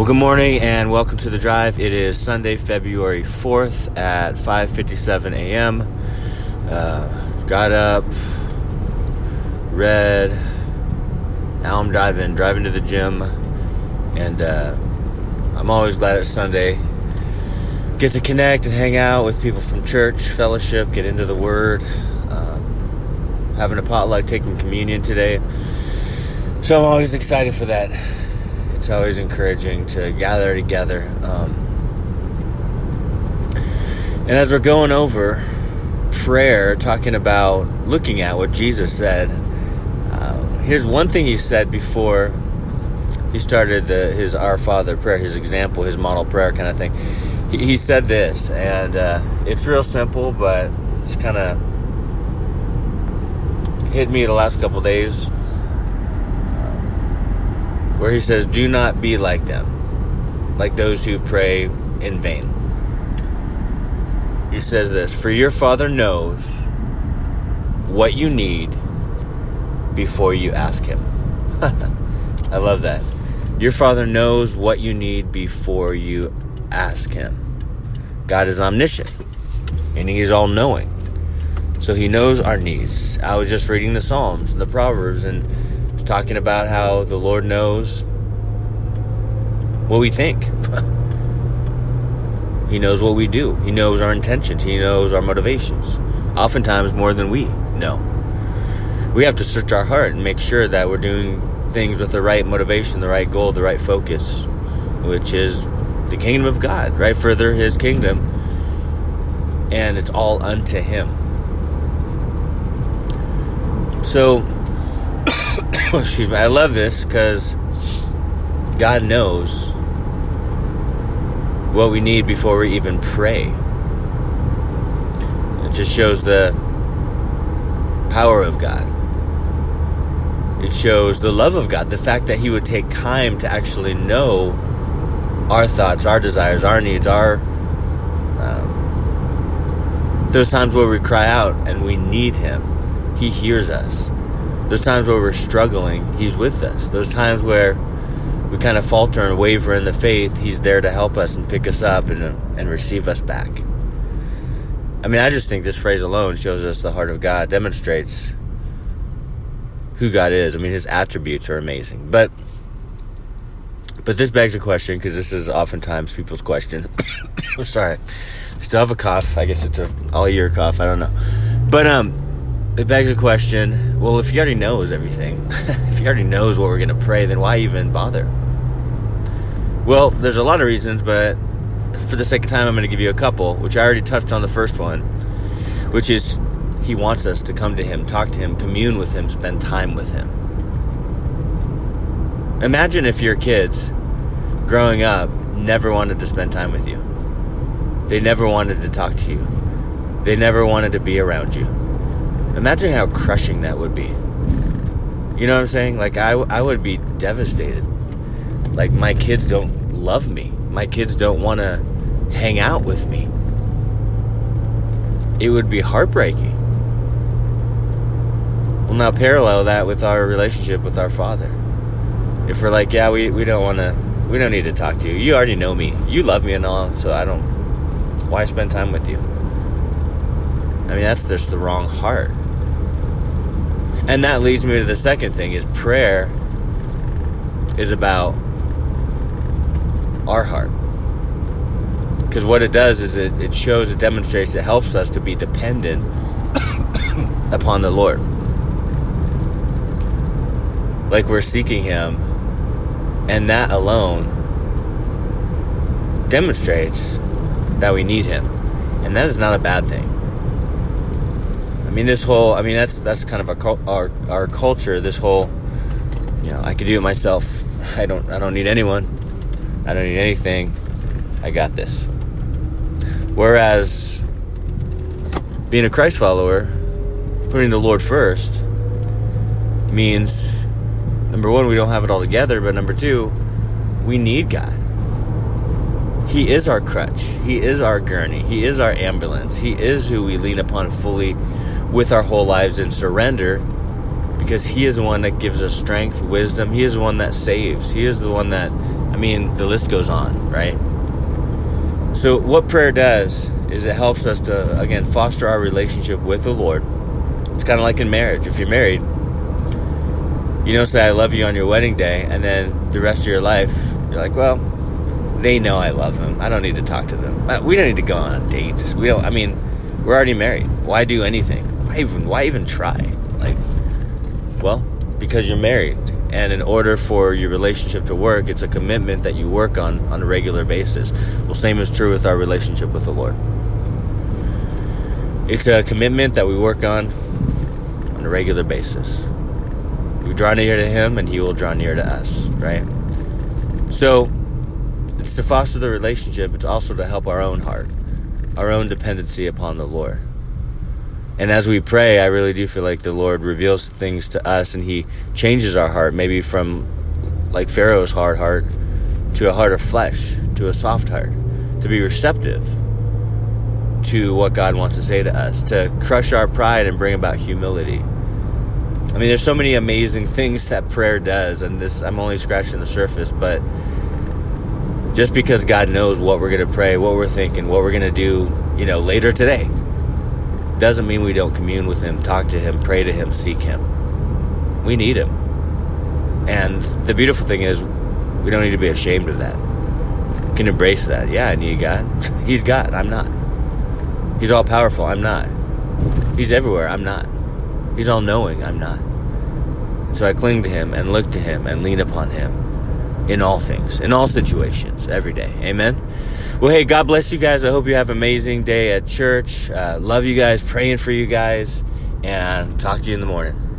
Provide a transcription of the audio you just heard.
Well, good morning and welcome to the drive. It is Sunday, February 4th at 5:57 a.m. Uh, got up, read. Now I'm driving, driving to the gym, and uh, I'm always glad it's Sunday. Get to connect and hang out with people from church, fellowship, get into the Word. Um, having a potluck, taking communion today. So I'm always excited for that it's always encouraging to gather together. Um, and as we're going over prayer, talking about looking at what Jesus said, uh, here's one thing he said before he started the, his Our Father prayer, his example, his model prayer kind of thing. He, he said this, and uh, it's real simple, but it's kind of hit me the last couple days where he says, Do not be like them, like those who pray in vain. He says this For your Father knows what you need before you ask Him. I love that. Your Father knows what you need before you ask Him. God is omniscient, and He is all knowing. So He knows our needs. I was just reading the Psalms and the Proverbs, and talking about how the Lord knows what we think. he knows what we do. He knows our intentions. He knows our motivations. Oftentimes more than we know. We have to search our heart and make sure that we're doing things with the right motivation, the right goal, the right focus, which is the kingdom of God, right? Further his kingdom. And it's all unto him. So excuse me, I love this because God knows what we need before we even pray. It just shows the power of God. It shows the love of God, the fact that He would take time to actually know our thoughts, our desires, our needs, our. Um, those times where we cry out and we need Him, He hears us. Those times where we're struggling, He's with us. Those times where we kind of falter and waver in the faith, He's there to help us and pick us up and, and receive us back. I mean, I just think this phrase alone shows us the heart of God, demonstrates who God is. I mean, His attributes are amazing. But but this begs a question because this is oftentimes people's question. Sorry, I still have a cough. I guess it's a all year cough. I don't know. But um, it begs a question well, if he already knows everything, if he already knows what we're going to pray, then why even bother? Well, there's a lot of reasons, but for the sake of time, I'm going to give you a couple, which I already touched on the first one, which is he wants us to come to him, talk to him, commune with him, spend time with him. Imagine if your kids growing up never wanted to spend time with you. They never wanted to talk to you. They never wanted to be around you. Imagine how crushing that would be. You know what I'm saying? Like, I, I would be devastated. Like, my kids don't love me. My kids don't want to hang out with me. It would be heartbreaking. Well, now parallel that with our relationship with our Father. If we're like, yeah, we, we don't want to, we don't need to talk to you. You already know me. You love me and all, so I don't, why spend time with you? I mean, that's just the wrong heart. And that leads me to the second thing is prayer is about our heart. Because what it does is it, it shows, it demonstrates, it helps us to be dependent upon the Lord. Like we're seeking Him, and that alone demonstrates that we need Him. And that is not a bad thing. I mean, this whole, I mean, that's that's kind of our our our culture. This whole, you know, I could do it myself. I don't I don't need anyone. I don't need anything. I got this. Whereas being a Christ follower, putting the Lord first means number one, we don't have it all together, but number two, we need God. He is our crutch. He is our gurney. He is our ambulance. He is who we lean upon fully with our whole lives and surrender because He is the one that gives us strength, wisdom. He is the one that saves. He is the one that, I mean, the list goes on, right? So, what prayer does is it helps us to, again, foster our relationship with the Lord. It's kind of like in marriage. If you're married, you don't say, I love you on your wedding day, and then the rest of your life, you're like, well, they know I love them. I don't need to talk to them. Uh, we don't need to go on dates. We don't, I mean, we're already married. Why do anything? Why even, why even try? Like, well, because you're married. And in order for your relationship to work, it's a commitment that you work on on a regular basis. Well, same is true with our relationship with the Lord. It's a commitment that we work on on a regular basis. We draw near to Him, and He will draw near to us, right? So, it's to foster the relationship, it's also to help our own heart, our own dependency upon the Lord. And as we pray, I really do feel like the Lord reveals things to us and He changes our heart, maybe from like Pharaoh's hard heart to a heart of flesh, to a soft heart, to be receptive to what God wants to say to us, to crush our pride and bring about humility. I mean, there's so many amazing things that prayer does, and this I'm only scratching the surface, but just because God knows what we're going to pray, what we're thinking, what we're going to do, you know, later today doesn't mean we don't commune with Him, talk to Him, pray to Him, seek Him. We need Him. And the beautiful thing is, we don't need to be ashamed of that. We can embrace that. Yeah, I need God. He's God. I'm not. He's all powerful. I'm not. He's everywhere. I'm not. He's all knowing. I'm not. So I cling to Him and look to Him and lean upon Him in all things, in all situations, every day. Amen. Well, hey, God bless you guys. I hope you have an amazing day at church. Uh, love you guys, praying for you guys, and talk to you in the morning.